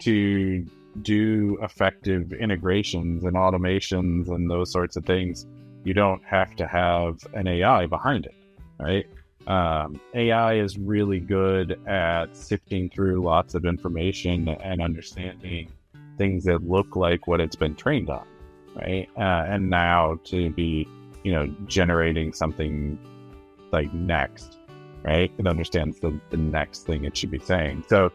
to do effective integrations and automations and those sorts of things, you don't have to have an AI behind it, right? Um, AI is really good at sifting through lots of information and understanding things that look like what it's been trained on, right? Uh, and now to be, you know, generating something like next, right? It understands the, the next thing it should be saying. So,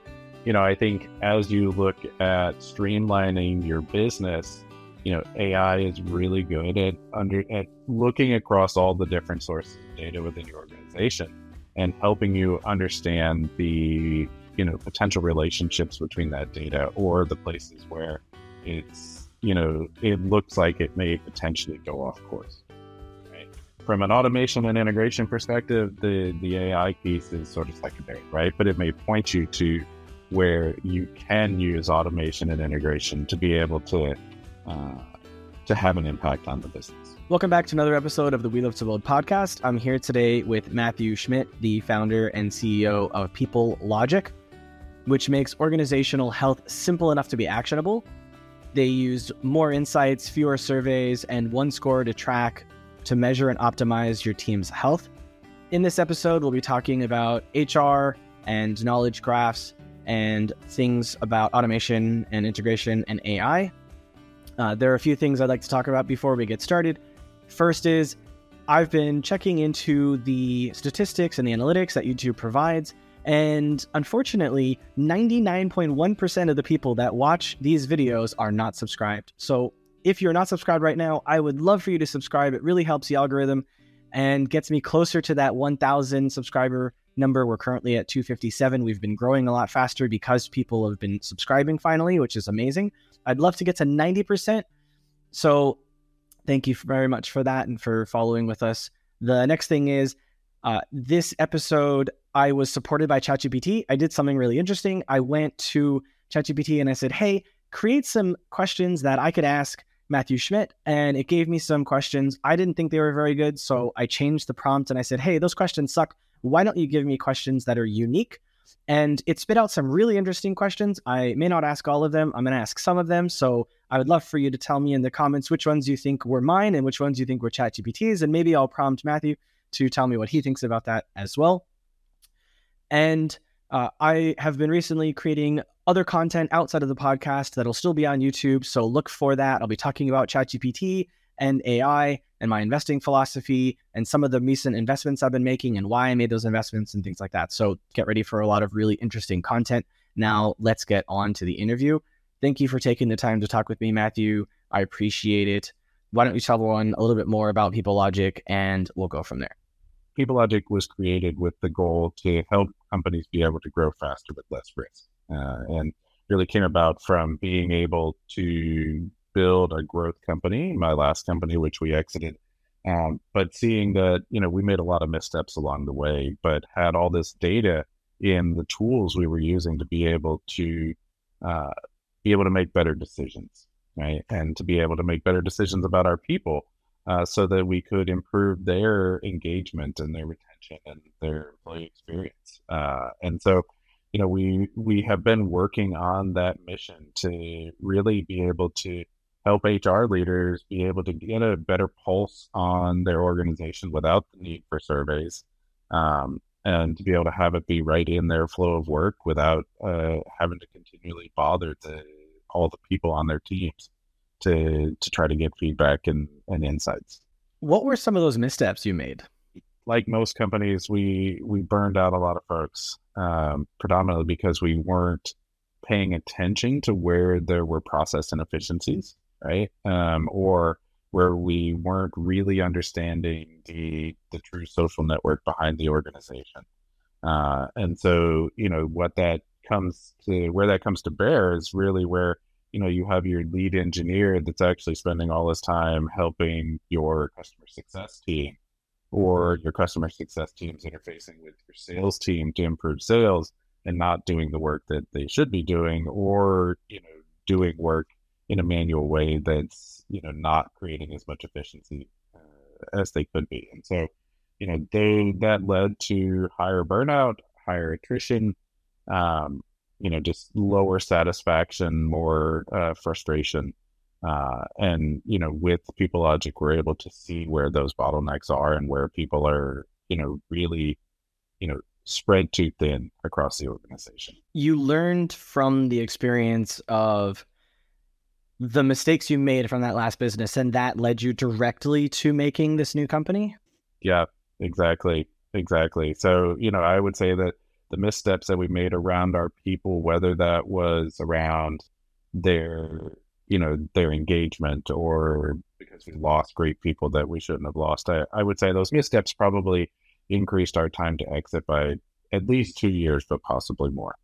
you know, I think as you look at streamlining your business, you know, AI is really good at under at looking across all the different sources of data within your organization and helping you understand the you know potential relationships between that data or the places where it's you know it looks like it may potentially go off course from an automation and integration perspective the the ai piece is sort of secondary right? But it may point you to where you can use automation and integration to be able to uh, to have an impact on the business. Welcome back to another episode of the We Love to Build podcast. I'm here today with Matthew Schmidt, the founder and CEO of PeopleLogic, which makes organizational health simple enough to be actionable. They used more insights, fewer surveys, and one score to track to measure and optimize your team's health. In this episode, we'll be talking about HR and knowledge graphs and things about automation and integration and AI. Uh, there are a few things I'd like to talk about before we get started. First is I've been checking into the statistics and the analytics that YouTube provides, and unfortunately, 99.1% of the people that watch these videos are not subscribed. So if you're not subscribed right now, I would love for you to subscribe. It really helps the algorithm and gets me closer to that 1,000 subscriber number. We're currently at 257. We've been growing a lot faster because people have been subscribing finally, which is amazing. I'd love to get to 90%. So thank you very much for that and for following with us. The next thing is uh, this episode, I was supported by ChatGPT. I did something really interesting. I went to ChatGPT and I said, hey, create some questions that I could ask Matthew Schmidt. And it gave me some questions. I didn't think they were very good. So I changed the prompt and I said, hey, those questions suck. Why don't you give me questions that are unique? And it spit out some really interesting questions. I may not ask all of them. I'm going to ask some of them. So I would love for you to tell me in the comments which ones you think were mine and which ones you think were ChatGPT's. And maybe I'll prompt Matthew to tell me what he thinks about that as well. And uh, I have been recently creating other content outside of the podcast that'll still be on YouTube. So look for that. I'll be talking about ChatGPT and AI and my investing philosophy and some of the recent investments I've been making and why I made those investments and things like that. So get ready for a lot of really interesting content. Now let's get on to the interview. Thank you for taking the time to talk with me, Matthew. I appreciate it. Why don't you tell everyone a little bit more about PeopleLogic and we'll go from there. PeopleLogic was created with the goal to help companies be able to grow faster with less risk. Uh, and really came about from being able to build a growth company, my last company, which we exited. Um, but seeing that, you know, we made a lot of missteps along the way, but had all this data in the tools we were using to be able to uh, be able to make better decisions, right? And to be able to make better decisions about our people uh, so that we could improve their engagement and their retention and their employee experience. Uh, and so, you know, we we have been working on that mission to really be able to help HR leaders be able to get a better pulse on their organization without the need for surveys, um, and to be able to have it be right in their flow of work without uh, having to continually bother the, all the people on their teams to to try to get feedback and, and insights. What were some of those missteps you made? Like most companies, we we burned out a lot of folks, um, predominantly because we weren't paying attention to where there were process inefficiencies right? Um, or where we weren't really understanding the the true social network behind the organization. Uh, and so, you know, what that comes to where that comes to bear is really where you know you have your lead engineer that's actually spending all his time helping your customer success team or your customer success teams interfacing with your sales team to improve sales and not doing the work that they should be doing or you know doing work in a manual way that's you know not creating as much efficiency uh, as they could be and so you know they that led to higher burnout higher attrition um, you know, just lower satisfaction, more uh, frustration. Uh, and, you know, with PeopleLogic, we're able to see where those bottlenecks are and where people are, you know, really, you know, spread too thin across the organization. You learned from the experience of the mistakes you made from that last business, and that led you directly to making this new company? Yeah, exactly. Exactly. So, you know, I would say that the missteps that we made around our people, whether that was around their, you know, their engagement or because we lost great people that we shouldn't have lost, I, I would say those missteps probably increased our time to exit by at least two years, but possibly more.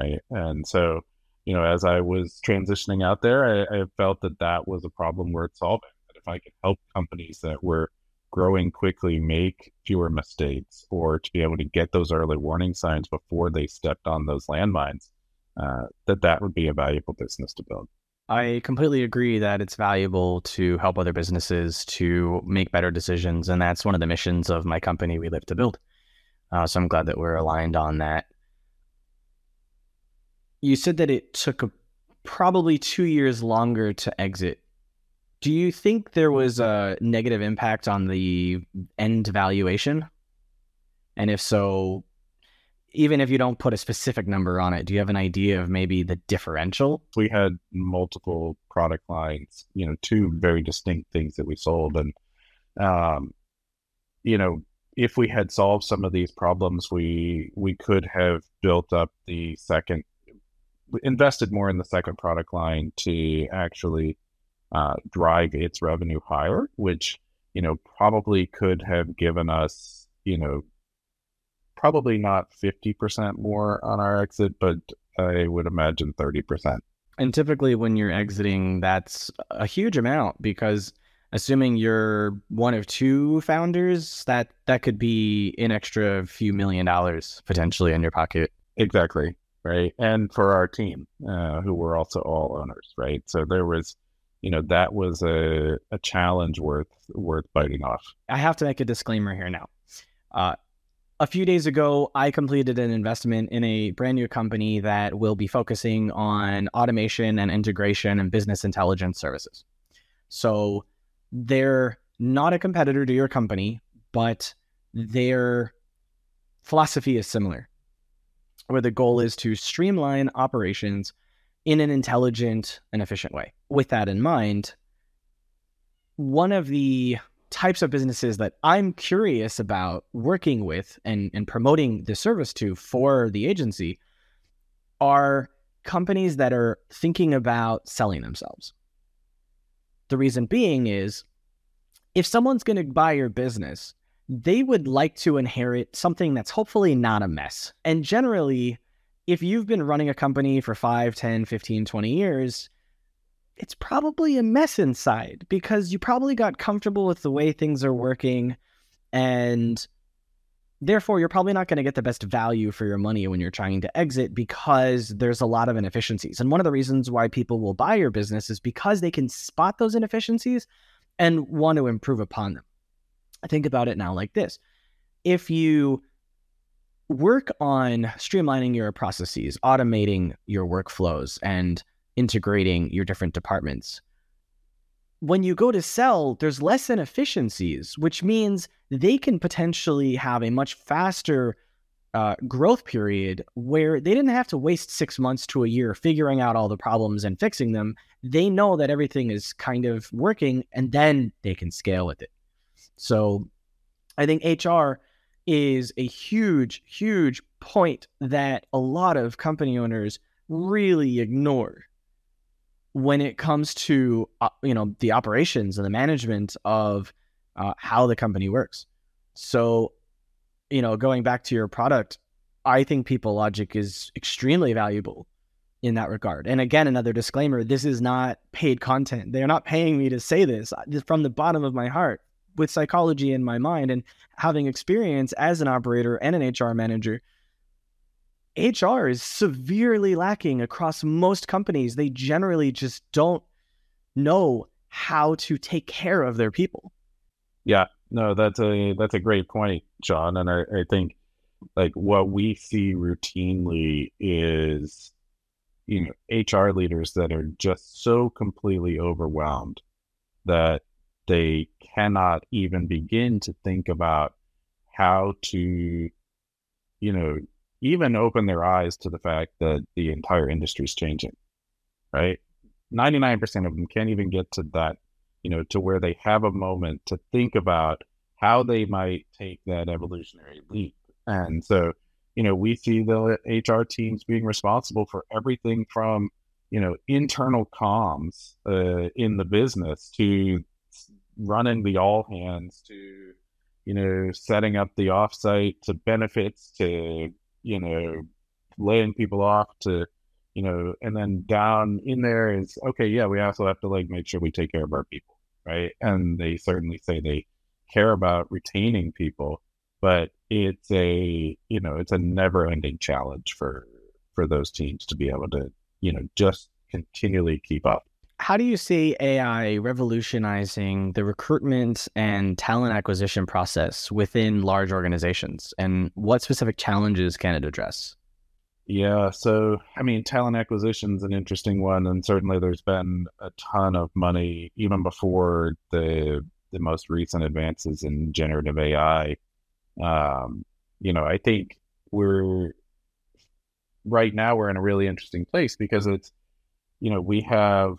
Right. And so, you know, as I was transitioning out there, I, I felt that that was a problem worth solving. That if I could help companies that were growing quickly make fewer mistakes or to be able to get those early warning signs before they stepped on those landmines, uh, that that would be a valuable business to build. I completely agree that it's valuable to help other businesses to make better decisions. And that's one of the missions of my company, We Live to Build. Uh, so I'm glad that we're aligned on that. You said that it took a, probably two years longer to exit do you think there was a negative impact on the end valuation? And if so, even if you don't put a specific number on it, do you have an idea of maybe the differential? We had multiple product lines, you know, two very distinct things that we sold. And, um, you know, if we had solved some of these problems, we we could have built up the second, invested more in the second product line to actually uh, drive its revenue higher, which you know probably could have given us you know probably not 50% more on our exit, but I would imagine 30%. And typically, when you're exiting, that's a huge amount because assuming you're one of two founders, that that could be an extra few million dollars potentially in your pocket. Exactly. Right. And for our team, uh, who were also all owners. Right. So there was you know that was a, a challenge worth worth biting off i have to make a disclaimer here now uh, a few days ago i completed an investment in a brand new company that will be focusing on automation and integration and business intelligence services so they're not a competitor to your company but their philosophy is similar where the goal is to streamline operations in an intelligent and efficient way. With that in mind, one of the types of businesses that I'm curious about working with and, and promoting the service to for the agency are companies that are thinking about selling themselves. The reason being is if someone's going to buy your business, they would like to inherit something that's hopefully not a mess. And generally, if you've been running a company for 5, 10, 15, 20 years, it's probably a mess inside because you probably got comfortable with the way things are working and therefore you're probably not going to get the best value for your money when you're trying to exit because there's a lot of inefficiencies. And one of the reasons why people will buy your business is because they can spot those inefficiencies and want to improve upon them. Think about it now like this. If you work on streamlining your processes, automating your workflows, and integrating your different departments. When you go to sell, there's less inefficiencies, which means they can potentially have a much faster uh, growth period where they didn't have to waste six months to a year figuring out all the problems and fixing them. They know that everything is kind of working and then they can scale with it. So I think HR is a huge, huge point that a lot of company owners really ignore when it comes to uh, you know the operations and the management of uh, how the company works. So, you know, going back to your product, I think PeopleLogic is extremely valuable in that regard. And again, another disclaimer: this is not paid content. They're not paying me to say this from the bottom of my heart with psychology in my mind and having experience as an operator and an HR manager, HR is severely lacking across most companies. They generally just don't know how to take care of their people. Yeah, no, that's a that's a great point, John. And I, I think like what we see routinely is you know HR leaders that are just so completely overwhelmed that they cannot even begin to think about how to you know even open their eyes to the fact that the entire industry is changing right? 99% of them can't even get to that you know to where they have a moment to think about how they might take that evolutionary leap. And so, you know, we see the HR teams being responsible for everything from, you know, internal comms uh, in the business to running the all hands to, you know, setting up the offsite to benefits to, you know, laying people off to, you know, and then down in there is okay, yeah, we also have to like make sure we take care of our people, right? And they certainly say they care about retaining people, but it's a you know it's a never ending challenge for for those teams to be able to you know just continually keep up how do you see ai revolutionizing the recruitment and talent acquisition process within large organizations? And what specific challenges can it address? Yeah so i mean talent acquisition is an interesting one and certainly there's been a ton of money even before the the most recent advances in generative ai um, you know, I think we're right now we're in a really interesting place because it's, you know, we have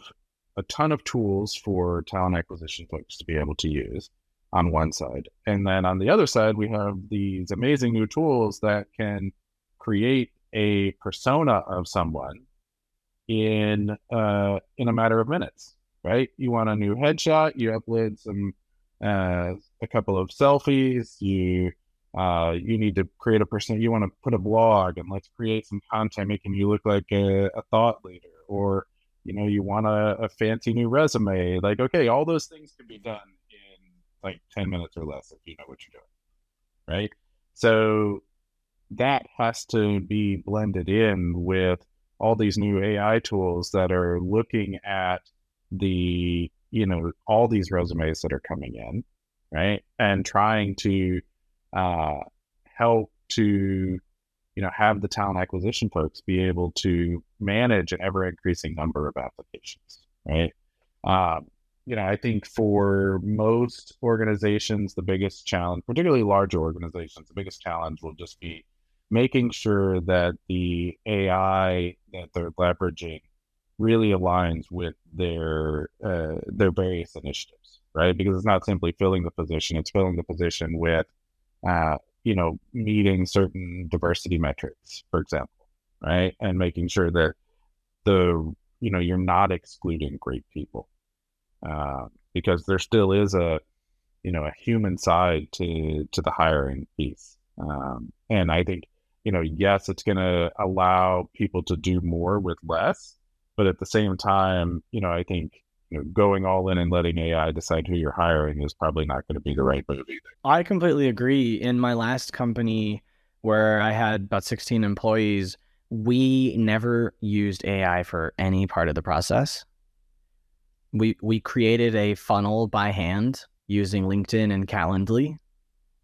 a ton of tools for talent acquisition folks to be able to use on one side. And then on the other side, we have these amazing new tools that can create a persona of someone in uh, in a matter of minutes, right? You want a new headshot, you upload some uh, a couple of selfies, you uh, you need to create a person you want to put a blog and let's create some content making you look like a, a thought leader or you know you want a, a, fancy new resume like okay all those things can be done in like 10 minutes or less if you know what you're doing right? So that has to be blended in with all these new ai tools that are looking at the you know all these resumes that are coming in right? And trying to uh, help to you know have the talent acquisition folks be able to manage an ever increasing number of applications right? Um, you know i think for most organizations the biggest challenge particularly larger organizations the biggest challenge will just be making sure that the ai that they're leveraging really aligns with their uh, their various initiatives right? Because it's not simply filling the position it's filling the position with uh, you know, meeting certain diversity metrics, for example, right? And making sure that the, you know, you're not excluding great people. Uh, because there still is a, you know, a human side to, to the hiring piece. Um, and I think, you know, yes, it's going to allow people to do more with less, but at the same time, you know, I think you know, going all in and letting AI decide who you're hiring is probably not going to be the right move either. I completely agree. In my last company, where I had about 16 employees, we never used AI for any part of the process. We we created a funnel by hand using LinkedIn and Calendly.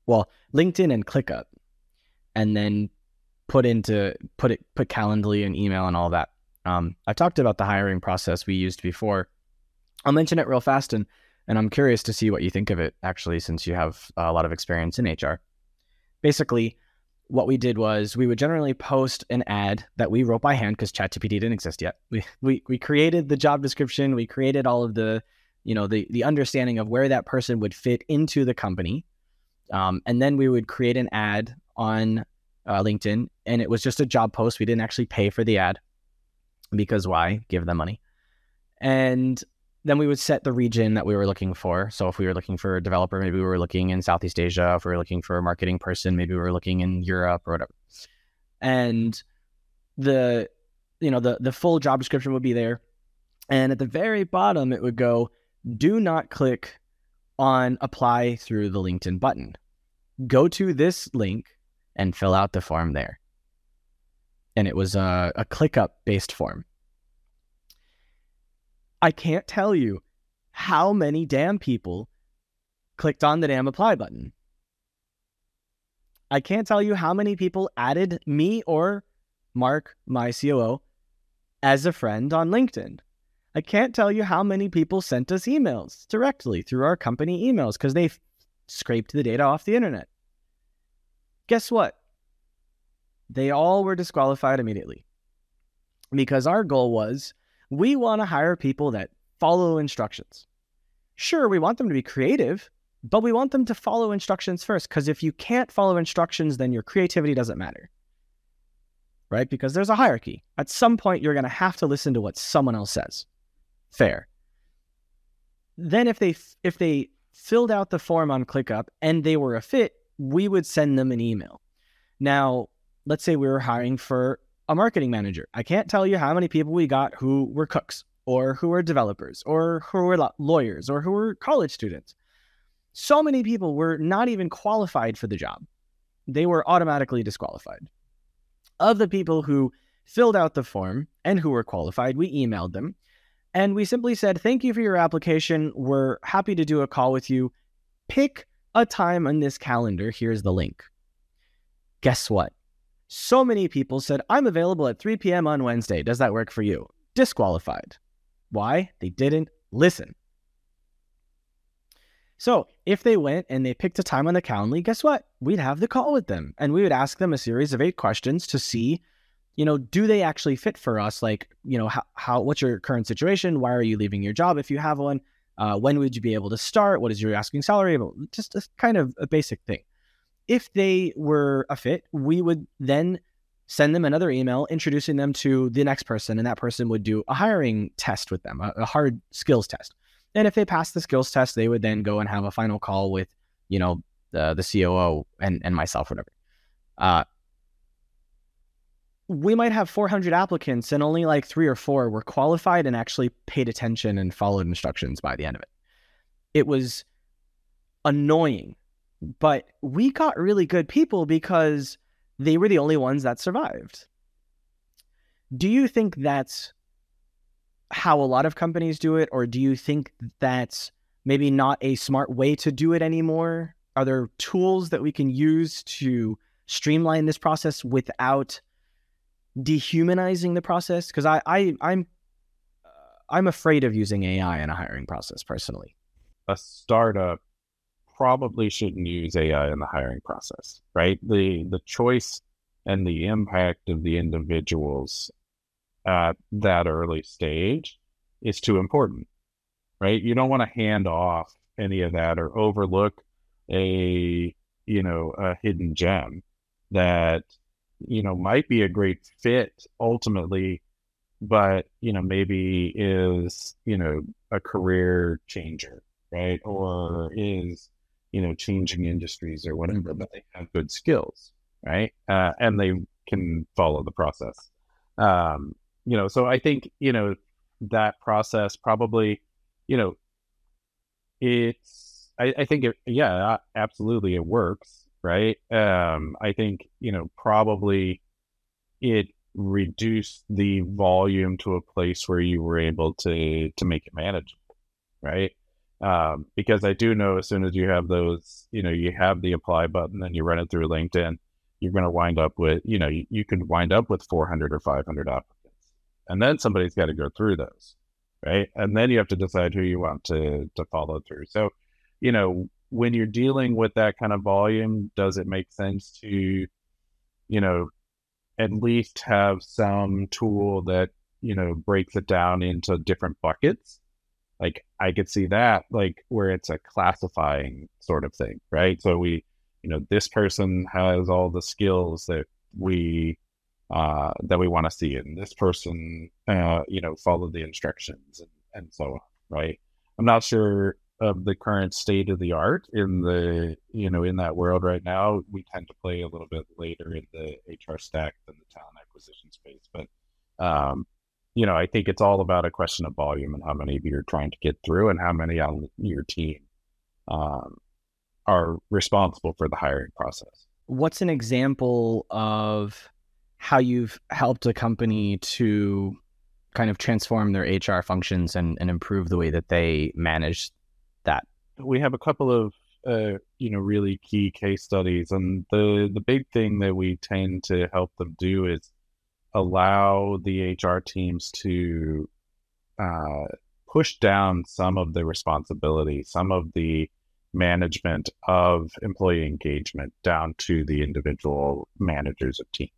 Well, LinkedIn and ClickUp, and then put into put it put Calendly and email and all that. Um, I talked about the hiring process we used before I'll mention it real fast and and I'm curious to see what you think of it actually since you have a lot of experience in HR. Basically, what we did was we would generally post an ad that we wrote by hand because ChatGPT didn't exist yet. We, we we created the job description, we created all of the, you know, the the understanding of where that person would fit into the company, um, and then we would create an ad on uh, LinkedIn, and it was just a job post. We didn't actually pay for the ad because why? Give them money, and then we would set the region that we were looking for. So if we were looking for a developer, maybe we were looking in Southeast Asia. If we were looking for a marketing person, maybe we were looking in Europe or whatever. And the you know the the full job description would be there. And at the very bottom it would go, do not click on apply through the LinkedIn button. Go to this link and fill out the form there. And it was a, a ClickUp based form. I can't tell you how many damn people clicked on the damn apply button. I can't tell you how many people added me or Mark, my COO, as a friend on LinkedIn. I can't tell you how many people sent us emails directly through our company emails because they scraped the data off the internet. Guess what? They all were disqualified immediately because our goal was we want to hire people that follow instructions. Sure, we want them to be creative, but we want them to follow instructions first because if you can't follow instructions, then your creativity doesn't matter. Right? Because there's a hierarchy. At some point, you're going to have to listen to what someone else says. Fair. Then if they if they filled out the form on ClickUp and they were a fit, we would send them an email. Now, let's say we were hiring for a marketing manager. I can't tell you how many people we got who were cooks or who were developers or who were lawyers or who were college students. So many people were not even qualified for the job. They were automatically disqualified. Of the people who filled out the form and who were qualified, we emailed them and we simply said, Thank you for your application. We're happy to do a call with you. Pick a time on this calendar. Here's the link. Guess what? So many people said, I'm available at 3 p.m. on Wednesday. Does that work for you? Disqualified. Why? They didn't listen. So if they went and they picked a time on the Calendly, guess what? We'd have the call with them and we would ask them a series of eight questions to see, you know, do they actually fit for us? Like, you know, how, how what's your current situation? Why are you leaving your job if you have one? Uh, when would you be able to start? What is your asking salary? Just a kind of a basic thing if they were a fit, we would then send them another email introducing them to the next person, and that person would do a hiring test with them, a, a hard skills test. And if they passed the skills test, they would then go and have a final call with, you know, the the COO and and myself, whatever. Uh, we might have 400 applicants, and only like three or four were qualified and actually paid attention and followed instructions by the end of it. It was annoying but we got really good people because they were the only ones that survived. Do you think that's how a lot of companies do it, or do you think that's maybe not a smart way to do it anymore? Are there tools that we can use to streamline this process without dehumanizing the process? Because I, I, I'm, uh, I'm afraid of using AI in a hiring process personally. A startup probably shouldn't use AI in the hiring process, right? The the choice and the impact of the individuals at that early stage is too important, right? You don't want to hand off any of that or overlook a you know a hidden gem that you know might be a great fit ultimately but you know maybe is you know a career changer right or is you know, changing industries or whatever, but they have good skills, right? Uh, and they can follow the process. Um, you know, so I think, you know, that process probably, you know, it's, I, I think, it, yeah, absolutely it works, right? Um, I think, you know, probably it reduced the volume to a place where you were able to, to make it manageable, right? Um, because I do know as soon as you have those, you know, you have the apply button and you run it through LinkedIn, you're going to wind up with, you know, you, you could wind up with 400 or 500 applicants. And then somebody's got to go through those, right? And then you have to decide who you want to, to follow through. So, you know, when you're dealing with that kind of volume, does it make sense to, you know, at least have some tool that, you know, breaks it down into different buckets like I could see that like where it's a classifying sort of thing, right? So we, you know, this person has all the skills that we uh, that we want to see, and this person, uh, you know, follow the instructions and, and so on, right? I'm not sure of the current state of the art in the you know in that world right now. We tend to play a little bit later in the HR stack than the talent acquisition space, but um, you know, I think it's all about a question of volume and how many of you are trying to get through and how many on your team um, are responsible for the hiring process. What's an example of how you've helped a company to kind of transform their HR functions and, and improve the way that they manage that? We have a couple of uh, you know really key case studies, and the the big thing that we tend to help them do is allow the HR teams to uh, push down some of the responsibility, some of the management of employee engagement down to the individual managers of teams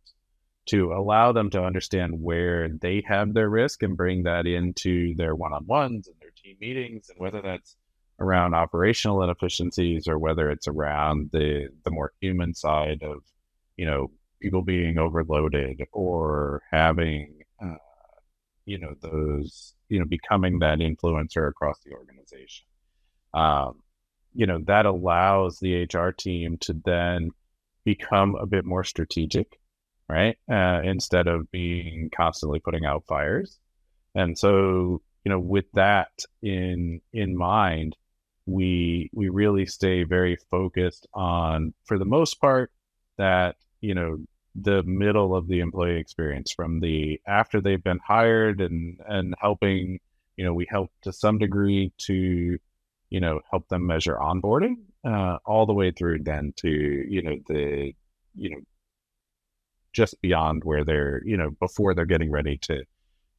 to allow them to understand where they have their risk and bring that into their one-on-ones and their team meetings and whether that's around operational inefficiencies or whether it's around the the more human side of you know people being overloaded or having uh, you know those you know becoming that influencer across the organization. Um, you know that allows the hr team to then become a bit more strategic right uh, instead of being constantly putting out fires. And so you know with that in in mind we we really stay very focused on for the most part that you know the middle of the employee experience from the after they've been hired and and helping you know we help to some degree to you know help them measure onboarding uh, all the way through then to you know the you know just beyond where they're you know before they're getting ready to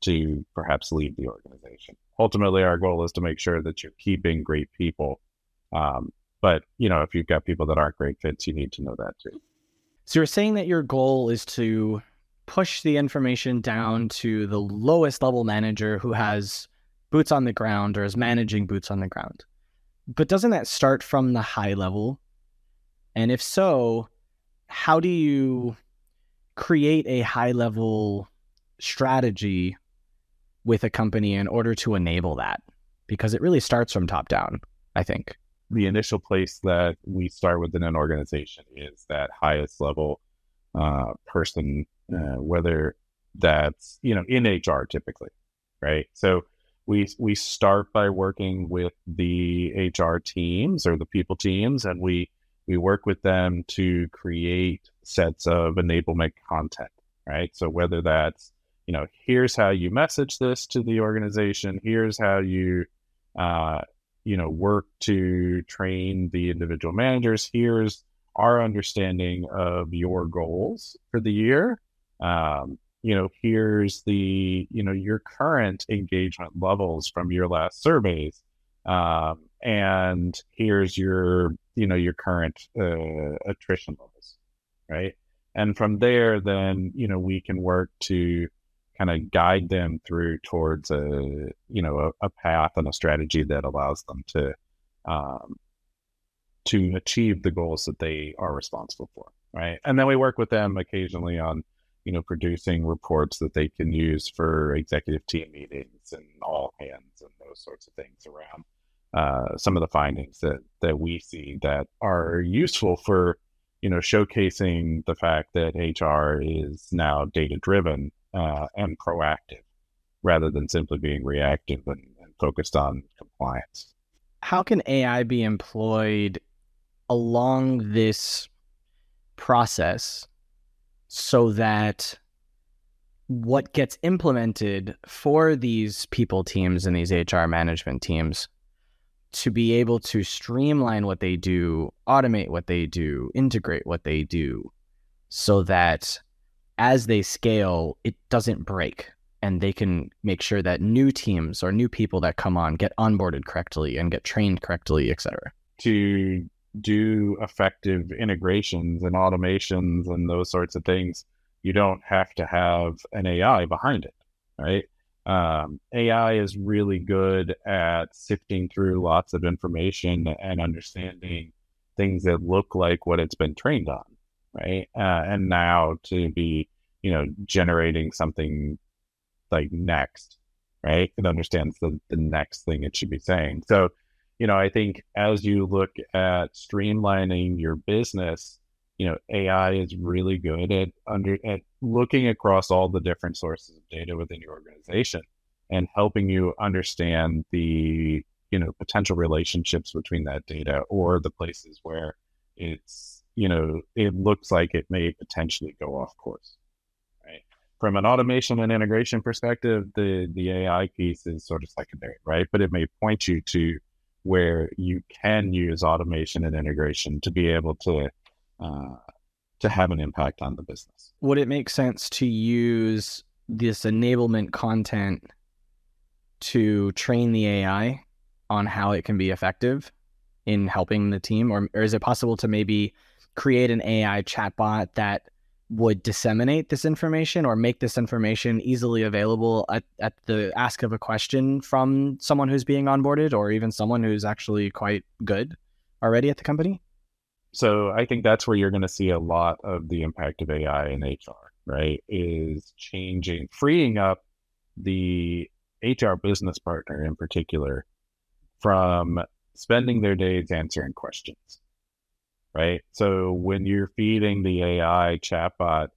to perhaps leave the organization. Ultimately our goal is to make sure that you're keeping great people um, but you know if you've got people that aren't great fits you need to know that too so you're saying that your goal is to push the information down to the lowest level manager who has boots on the ground or is managing boots on the ground. But doesn't that start from the high level? And if so, how do you create a high level strategy with a company in order to enable that? Because it really starts from top down, I think the initial place that we start within an organization is that highest level uh, person, uh, whether that's you know in HR typically, right? So we we start by working with the HR teams or the people teams, and we we work with them to create sets of enablement content, right? So whether that's you know here's how you message this to the organization, here's how you uh, you know work to train the individual managers. Here's our understanding of your goals for the year. Um, you know here's the you know your current engagement levels from your last surveys. Um, and here's your you know your current uh, attrition levels right? And from there then you know we can work to kind of guide them through towards a you know a, a, path and a strategy that allows them to um, to achieve the goals that they are responsible for right? And then we work with them occasionally on you know producing reports that they can use for executive team meetings and all hands and those sorts of things around uh, some of the findings that that we see that are useful for you know showcasing the fact that hr is now data driven uh, and proactive rather than simply being reactive and, and focused on compliance. How can AI be employed along this process so that what gets implemented for these people teams and these HR management teams to be able to streamline what they do, automate what they do, integrate what they do, so that as they scale, it doesn't break and they can make sure that new teams or new people that come on get onboarded correctly and get trained correctly, et cetera. To do effective integrations and automations and those sorts of things, you don't have to have an AI behind it, right? Um, AI is really good at sifting through lots of information and understanding things that look like what it's been trained on right? Uh, and now to be, you know, generating something like next, right? It understands the, the next thing it should be saying. So, you know, I think as you look at streamlining your business, you know, AI is really good at under at looking across all the different sources of data within your organization and helping you understand the you know potential relationships between that data or the places where it's you know, it looks like it may potentially go off course. Right. From an automation and integration perspective, the the AI piece is sort of secondary, right? But it may point you to where you can use automation and integration to be able to uh, to have an impact on the business. Would it make sense to use this enablement content to train the AI on how it can be effective in helping the team, or, or is it possible to maybe create an AI chatbot that would disseminate this information or make this information easily available at, at the ask of a question from someone who's being onboarded or even someone who's actually quite good already at the company? So I think that's where you're going to see a lot of the impact of AI in HR, right? Is changing, freeing up the HR business partner in particular from spending their days answering questions right? So when you're feeding the AI chatbot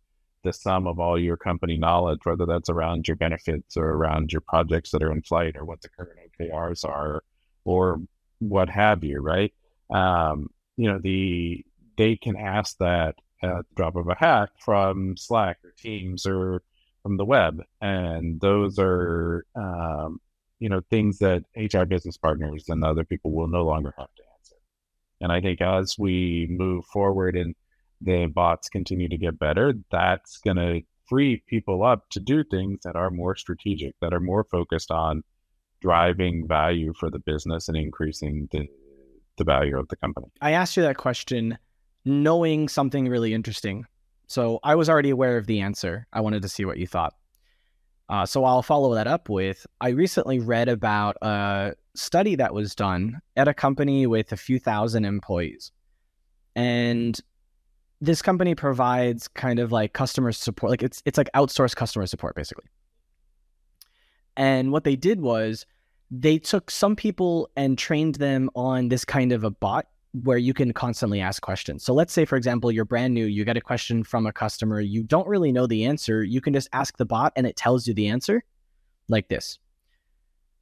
the sum of all your company knowledge, whether that's around your benefits or around your projects that are in flight or what the current OKRs are or what have you, right? Um, you know, the they can ask that at the drop of a hat from Slack or Teams or from the web, and those are um, you know things that HR business partners and other people will no longer have to and I think as we move forward and the bots continue to get better, that's going to free people up to do things that are more strategic, that are more focused on driving value for the business and increasing the, the value of the company. I asked you that question knowing something really interesting. So I was already aware of the answer. I wanted to see what you thought. Uh, so I'll follow that up with I recently read about a study that was done at a company with a few thousand employees. And this company provides kind of like customer support, like it's it's like outsourced customer support basically. And what they did was they took some people and trained them on this kind of a bot where you can constantly ask questions. So let's say, for example, you're brand new, you get a question from a customer, you don't really know the answer. You can just ask the bot and it tells you the answer like this.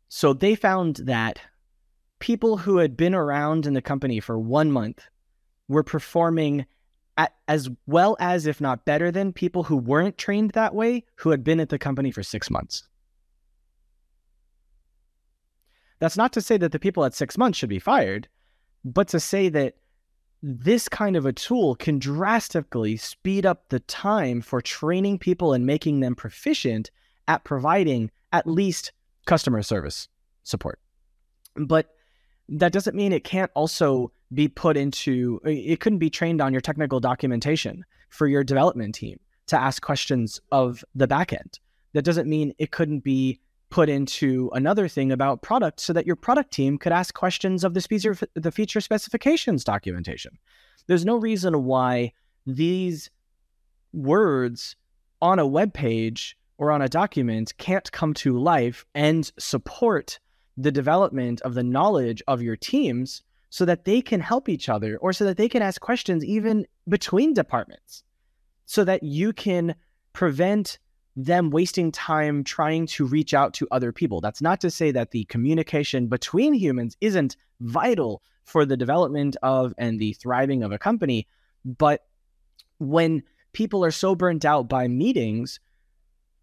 So they found that people who had been around in the company for one month were performing at, as well as, if not better than, people who weren't trained that way who had been at the company for six months. That's not to say that the people at six months should be fired but to say that this kind of a tool can drastically speed up the time for training people and making them proficient at providing at least customer service support. But that doesn't mean it can't also be put into it couldn't be trained on your technical documentation for your development team to ask questions of the backend. That doesn't mean it couldn't be put into another thing about product so that your product team could ask questions of the feature, the feature specifications documentation. There's no reason why these words on a web page or on a document can't come to life and support the development of the knowledge of your teams so that they can help each other or so that they can ask questions even between departments so that you can prevent them wasting time trying to reach out to other people. That's not to say that the communication between humans isn't vital for the development of and the thriving of a company, but when people are so burnt out by meetings,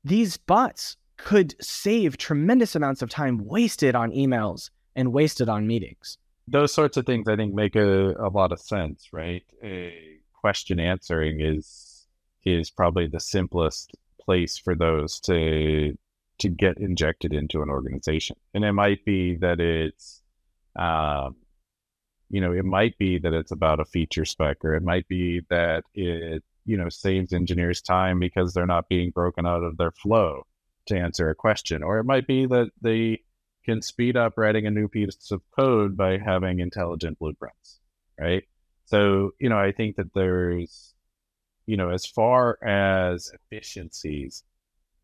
these bots could save tremendous amounts of time wasted on emails and wasted on meetings. Those sorts of things I think make a, a lot of sense, right? A question answering is is probably the simplest place for those to to get injected into an organization. And it might be that it's, um, you know, it might be that it's about a feature spec, or it might be that it, you know, saves engineers time because they're not being broken out of their flow to answer a question, or it might be that they can speed up writing a new piece of code by having intelligent blueprints, right? So, you know, I think that there's you know, as far as efficiencies,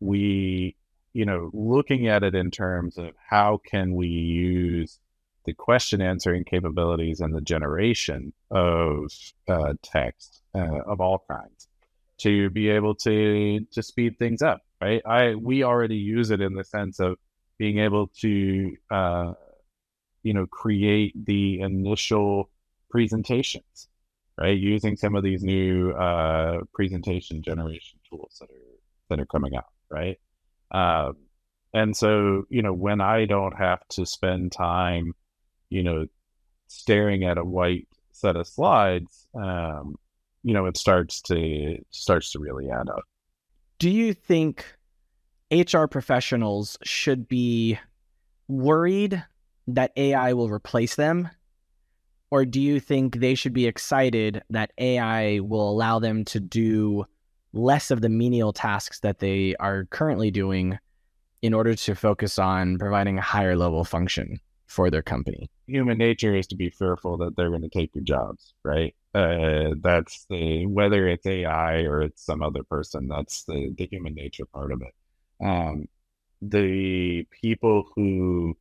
we, you know, looking at it in terms of how can we use the question answering capabilities and the generation of uh, text uh, of all kinds to be able to to speed things up right? I we already use it in the sense of being able to uh, you know create the initial presentations right? Using some of these new uh, presentation generation tools that are that are coming out, right? Um, and so, you know, when I don't have to spend time, you know, staring at a white set of slides, um, you know, it starts to starts to really add up. Do you think HR professionals should be worried that AI will replace them? Or do you think they should be excited that AI will allow them to do less of the menial tasks that they are currently doing in order to focus on providing a higher level function for their company? Human nature is to be fearful that they're going to take your jobs, right? Uh, that's the whether it's AI or it's some other person. That's the the human nature part of it. Um, the people who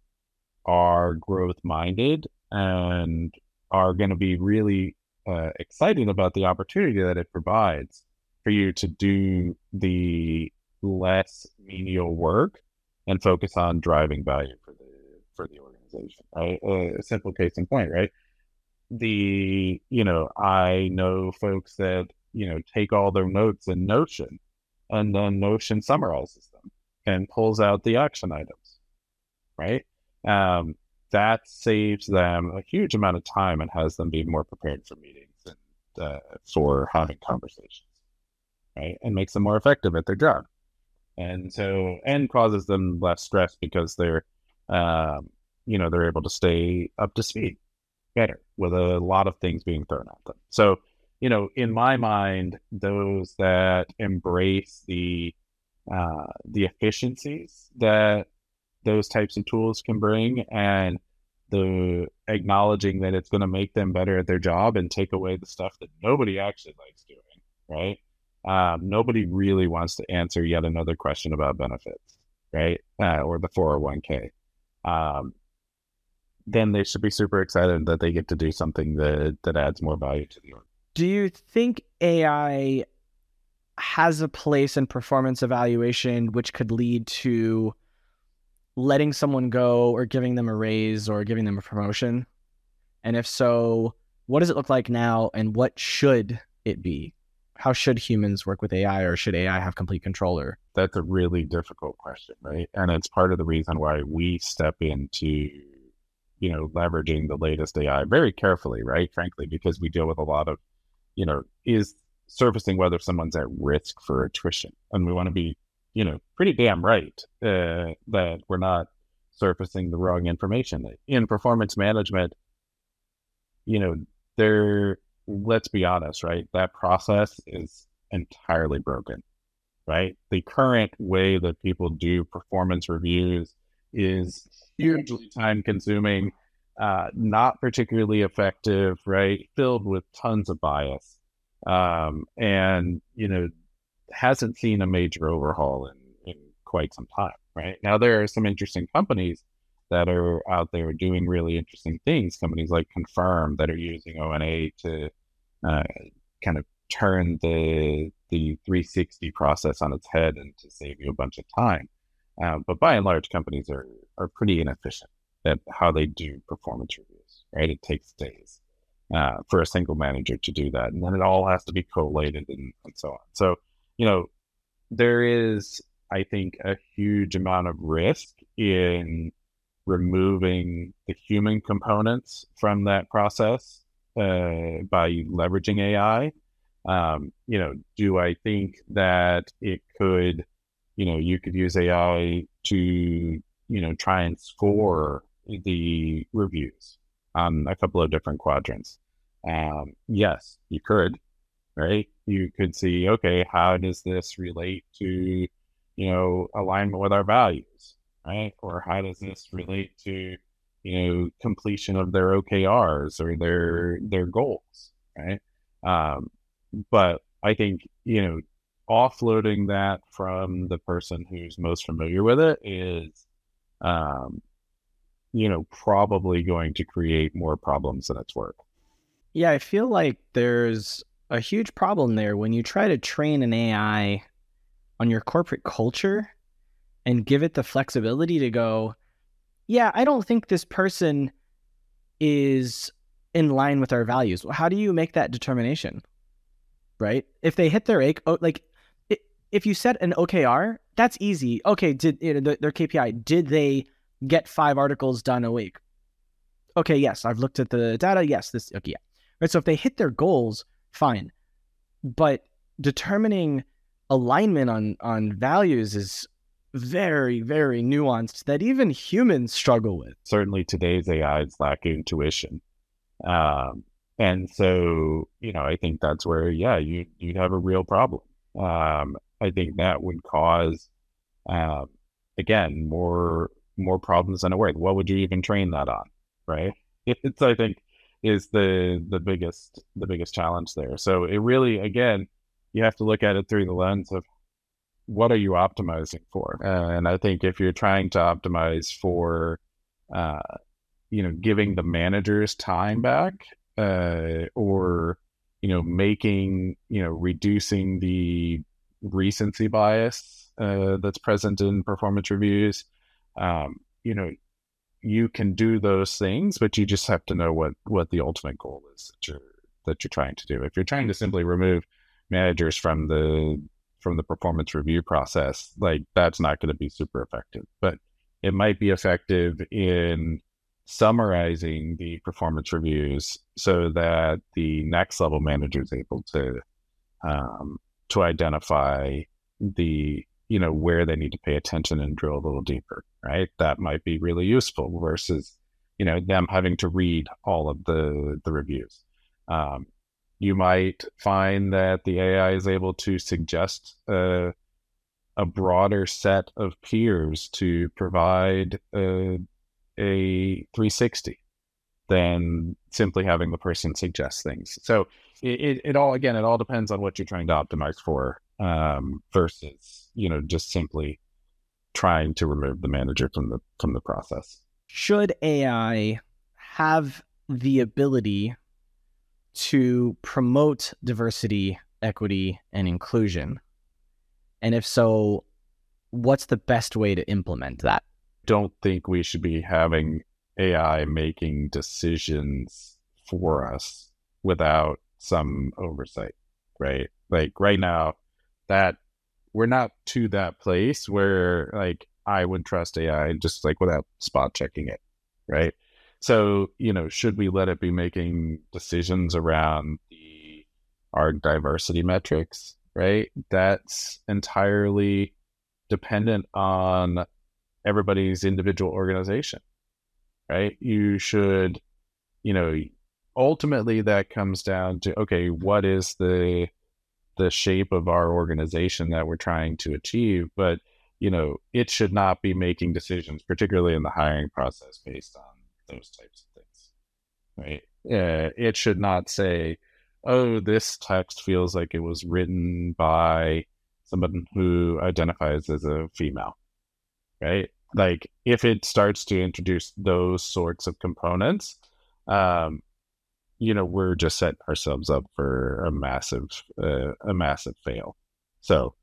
are growth minded and are going to be really uh, excited about the opportunity that it provides for you to do the less menial work and focus on driving value for the for the organization. Right, a simple case in point. Right, the you know I know folks that you know take all their notes in Notion, and then Notion summarizes them and pulls out the action items. Right, um, that saves them a huge amount of time and has them be more prepared for meetings and uh, for having conversations, right? And makes them more effective at their job. And so, and causes them less stress because they're, um, you know, they're able to stay up to speed better with a lot of things being thrown at them. So, you know, in my mind, those that embrace the uh, the efficiencies that those types of tools can bring and the acknowledging that it's going to make them better at their job and take away the stuff that nobody actually likes doing, right? Um, nobody really wants to answer yet another question about benefits, right? Uh, or the 401k. Um, then they should be super excited that they get to do something that, that adds more value to the org. Do you think AI has a place in performance evaluation, which could lead to letting someone go or giving them a raise or giving them a promotion? And if so, what does it look like now and what should it be? How should humans work with AI or should AI have complete control? Or? That's a really difficult question, right? And it's part of the reason why we step into, you know, leveraging the latest AI very carefully, right? Frankly, because we deal with a lot of, you know, is surfacing whether someone's at risk for attrition. And we want to be you know, pretty damn right uh, that we're not surfacing the wrong information. In performance management, you know, there, let's be honest, right? That process is entirely broken, right? The current way that people do performance reviews is hugely time consuming, uh, not particularly effective, right? Filled with tons of bias. Um, and, you know, hasn't seen a major overhaul in, in quite some time, right? Now, there are some interesting companies that are out there doing really interesting things. Companies like Confirm that are using ONA to uh, kind of turn the the 360 process on its head and to save you a bunch of time. Uh, but by and large, companies are are pretty inefficient at how they do performance reviews. Right, it takes days uh, for a single manager to do that, and then it all has to be collated and, and so on. So you know, there is, I think, a huge amount of risk in removing the human components from that process uh, by leveraging AI. Um, you know, do I think that it could, you know, you could use AI to, you know, try and score the reviews on a couple of different quadrants? Um, yes, you could right? You could see, okay, how does this relate to, you know, alignment with our values, right? Or how does this relate to, you know, completion of their OKRs or their their goals, right? Um, but I think you know, offloading that from the person who's most familiar with it is, um, you know, probably going to create more problems than it's worth. Yeah, I feel like there's a huge problem there when you try to train an AI on your corporate culture and give it the flexibility to go, yeah, I don't think this person is in line with our values. How do you make that determination? Right? If they hit their A, oh, like if you set an OKR, that's easy. Okay, did you know, their KPI? Did they get five articles done a week? okay, yes, I've looked at the data. Yes, this, okay, yeah. Right. So if they hit their goals, fine. But determining alignment on on values is very, very nuanced that even humans struggle with. Certainly today's AIs lack intuition. Um, and so, you know, I think that's where, yeah, you, you'd have a real problem. Um, I think that would cause, uh, again, more, more problems than aware. What would you even train that on? Right. It's, I think, is the, the biggest, the biggest challenge there. So it really, again, you have to look at it through the lens of what are you optimizing for? Uh, and I think if you're trying to optimize for, uh, you know, giving the managers time back, uh, or you know, making you know, reducing the recency bias uh, that's present in performance reviews, um, you know, you can do those things, but you just have to know what what the ultimate goal is that you're that you're trying to do. If you're trying to simply remove managers from the from the performance review process, like that's not going to be super effective. But it might be effective in summarizing the performance reviews so that the next level manager is able to um, to identify the you know where they need to pay attention and drill a little deeper right that might be really useful versus you know them having to read all of the the reviews um, you might find that the AI is able to suggest a, a broader set of peers to provide a, a 360 than simply having the person suggest things. So it, it, it, all, again, it all depends on what you're trying to optimize for um, versus, you know, just simply trying to remove the manager from the, from the process. Should AI have the ability to promote diversity, equity, and inclusion? And if so, what's the best way to implement that? Don't think we should be having AI making decisions for us without some oversight, right? Like right now, that we're not to that place where like I would trust AI just like without spot checking it, right? So, you know, should we let it be making decisions around the our diversity metrics, right? That's entirely dependent on everybody's individual organization, right? You should, you know, ultimately that comes down to okay, what is the the shape of our organization that we're trying to achieve, but you know, it should not be making decisions, particularly in the hiring process, based on those types of things, right? Uh, it should not say, "Oh, this text feels like it was written by someone who identifies as a female," right? Like if it starts to introduce those sorts of components, um, you know, we're just setting ourselves up for a massive, uh, a massive fail. So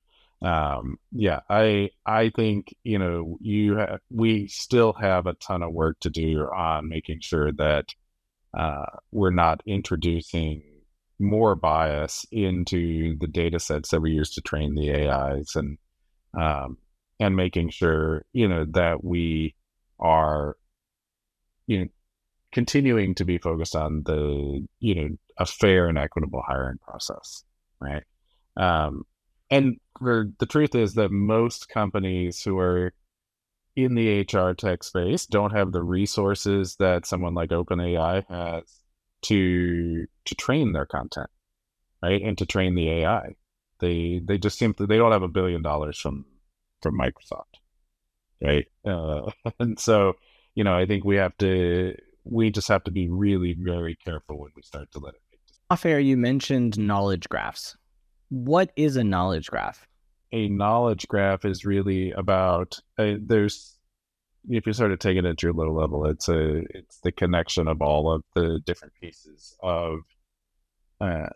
um, yeah, I I think you know you have we still have a ton of work to do on making sure that uh, we're not introducing more bias into the data sets that we use to train the AIs and um, and making sure you know that we are you know continuing to be focused on the you know a fair and equitable hiring process, right? Um, and the truth is that most companies who are in the HR tech space don't have the resources that someone like OpenAI has to to train their content, right? And to train the AI. They they just simply they don't have a billion dollars from from Microsoft, right? Uh, and so you know I think we have to we just have to be really very careful when we start to let it. Off air, you mentioned knowledge graphs. What is a knowledge graph? A knowledge graph is really about uh, there's if you sort of take it at your low level, it's a it's the connection of all of the different pieces of uh,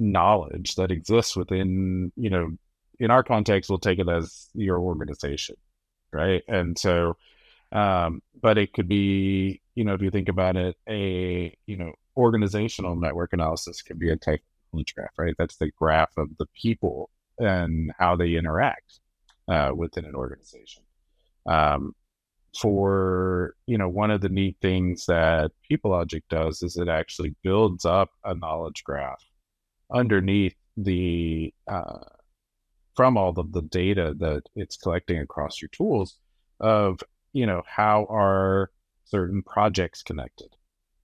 knowledge that exists within you know in our context we'll take it as your organization right and so um, but it could be you know if you think about it a you know organizational network analysis could be a type of graph, right? That's the graph of the people and how they interact uh, within an organization. Um, for you know one of the neat things that PeopleLogic does is it actually builds up a knowledge graph underneath the uh, from all of the data that it's collecting across your tools of you know how are certain projects connected?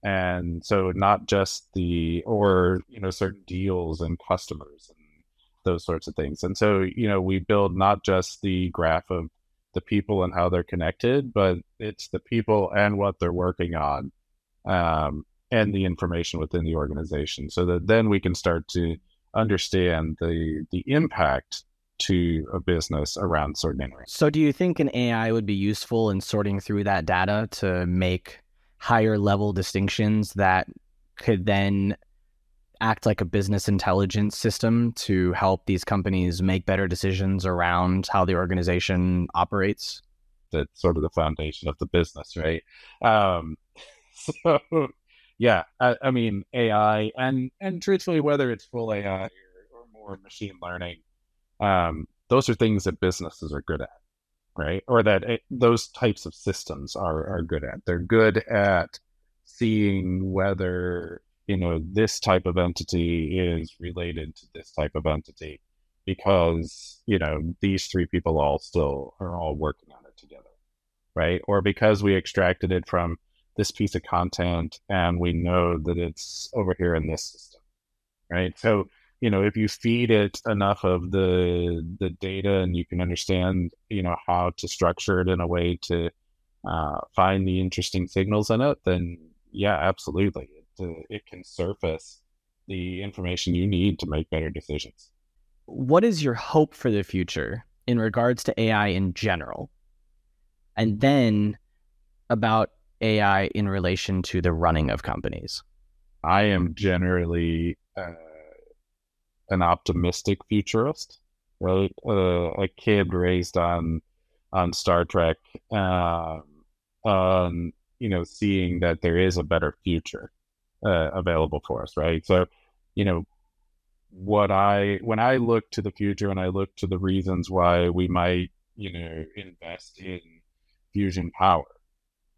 And so not just the or you know certain deals and customers and those sorts of things. And so you know we build not just the graph of the people and how they're connected but it's the people and what they're working on um, and the information within the organization so that then we can start to understand the the impact to a business around certain areas. So, do you think an AI would be useful in sorting through that data to make higher level distinctions that could then act like a business intelligence system to help these companies make better decisions around how the organization operates? That's sort of the foundation of the business, right? Um, so, yeah, I, I, mean AI, and and truthfully, whether it's full AI or, or more machine learning, um, those are things that businesses are good at, right? Or that it, those types of systems are are good at. They're good at seeing whether you know this type of entity is related to this type of entity because you know these three people all still are all working on it together right or because we extracted it from this piece of content and we know that it's over here in this system right so you know, if you feed it enough of the the data and you can understand, you know, how to structure it in a way to uh, find the interesting signals in it, then yeah, absolutely, it, uh, it can surface the information you need to make better decisions. What is your hope for the future in regards to AI in general, and then about AI in relation to the running of companies? I am generally. Uh, an optimistic futurist, right? Uh, a kid raised on on Star Trek, um, on you know, seeing that there is a better future uh, available for us, right? So, you know, what I when I look to the future and I look to the reasons why we might, you know, invest in fusion power,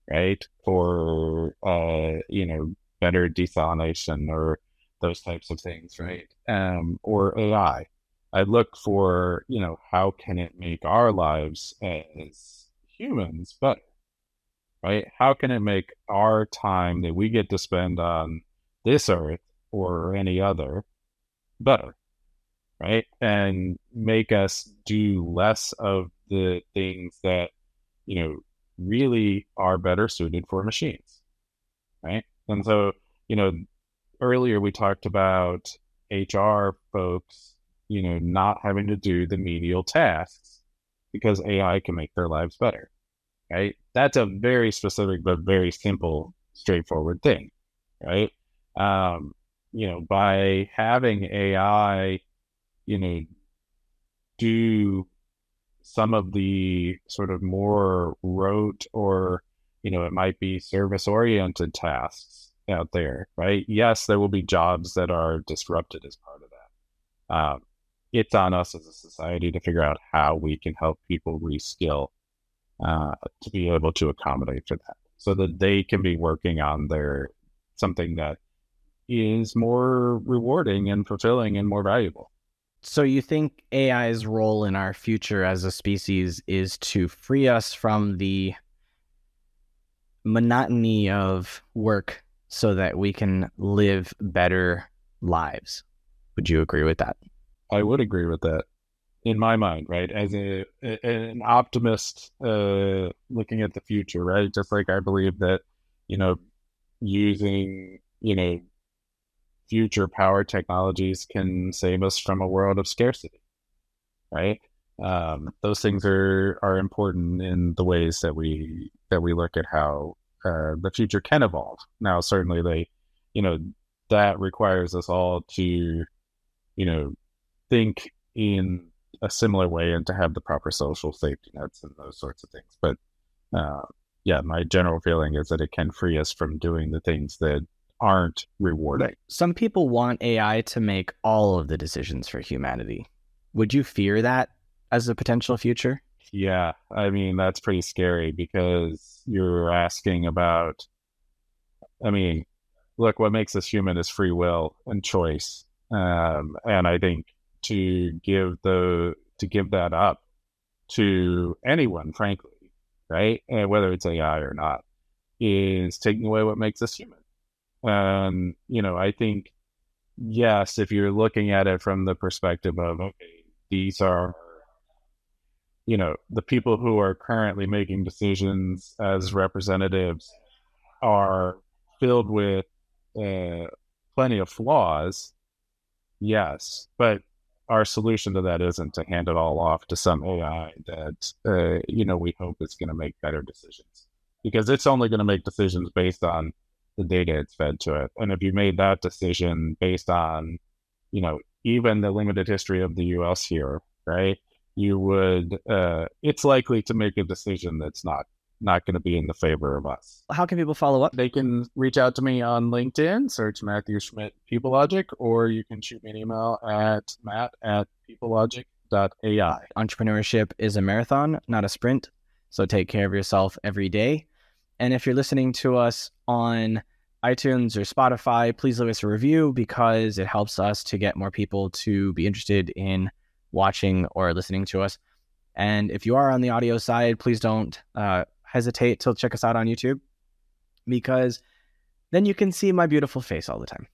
right, for uh, you know, better desalination or those types of things, right? Um, or AI. I look for, you know, how can it make our lives as humans better, right? How can it make our time that we get to spend on this earth or any other better, right? And make us do less of the things that, you know, really are better suited for machines, right? And so, you know, earlier we talked about HR folks, you know, not having to do the menial tasks because AI can make their lives better. Right? That's a very specific but very simple, straightforward thing. Right? Um, you know, by having AI, you know, do some of the sort of more rote or, you know, it might be service oriented tasks out there, right? Yes, there will be jobs that are disrupted as part of that. Um, it's on us as a society to figure out how we can help people reskill uh, to be able to accommodate for that, so that they can be working on their something that is more rewarding and fulfilling and more valuable. So you think AI's role in our future as a species is to free us from the monotony of work so that we can live better lives. Would you agree with that? I would agree with that. In my mind, right, as a, an optimist uh, looking at the future, right, just like I believe that you know using you know fusion power technologies can save us from a world of scarcity, right? Um, those things are are important in the ways that we that we look at how uh, the future can evolve. Now, certainly, they, you know, that requires us all to, you know, think in a similar way and to have the proper social safety nets and those sorts of things. But uh, yeah, my general feeling is that it can free us from doing the things that aren't rewarding. Some people want AI to make all of the decisions for humanity. Would you fear that as a potential future? Yeah, I mean, that's pretty scary because you're asking about, I mean, look, what makes us human is free will and choice. Um, and I think to give the, to give that up to anyone, frankly, right? And whether it's AI or not, is taking away what makes us human. Um, you know, I think, yes, if you're looking at it from the perspective of, okay, these are, you know, the people who are currently making decisions as representatives are filled with uh, plenty of flaws. Yes, but our solution to that isn't to hand it all off to some AI that uh, you know we hope is going to make better decisions because it's only going to make decisions based on the data it's fed to it. And if you made that decision based on, you know, even the limited history of the U.S. here, right, you would uh, it's likely to make a decision that's not not going to be in the favor of us. How can people follow up? They can reach out to me on LinkedIn, search Matthew Schmidt PeopleLogic, or you can shoot me an email at matt at peoplelogic.ai. Entrepreneurship is a marathon, not a sprint. So take care of yourself every day. And if you're listening to us on iTunes or Spotify, please leave us a review because it helps us to get more people to be interested in watching or listening to us. And if you are on the audio side, please don't uh, hesitate to check us out on YouTube because then you can see my beautiful face all the time.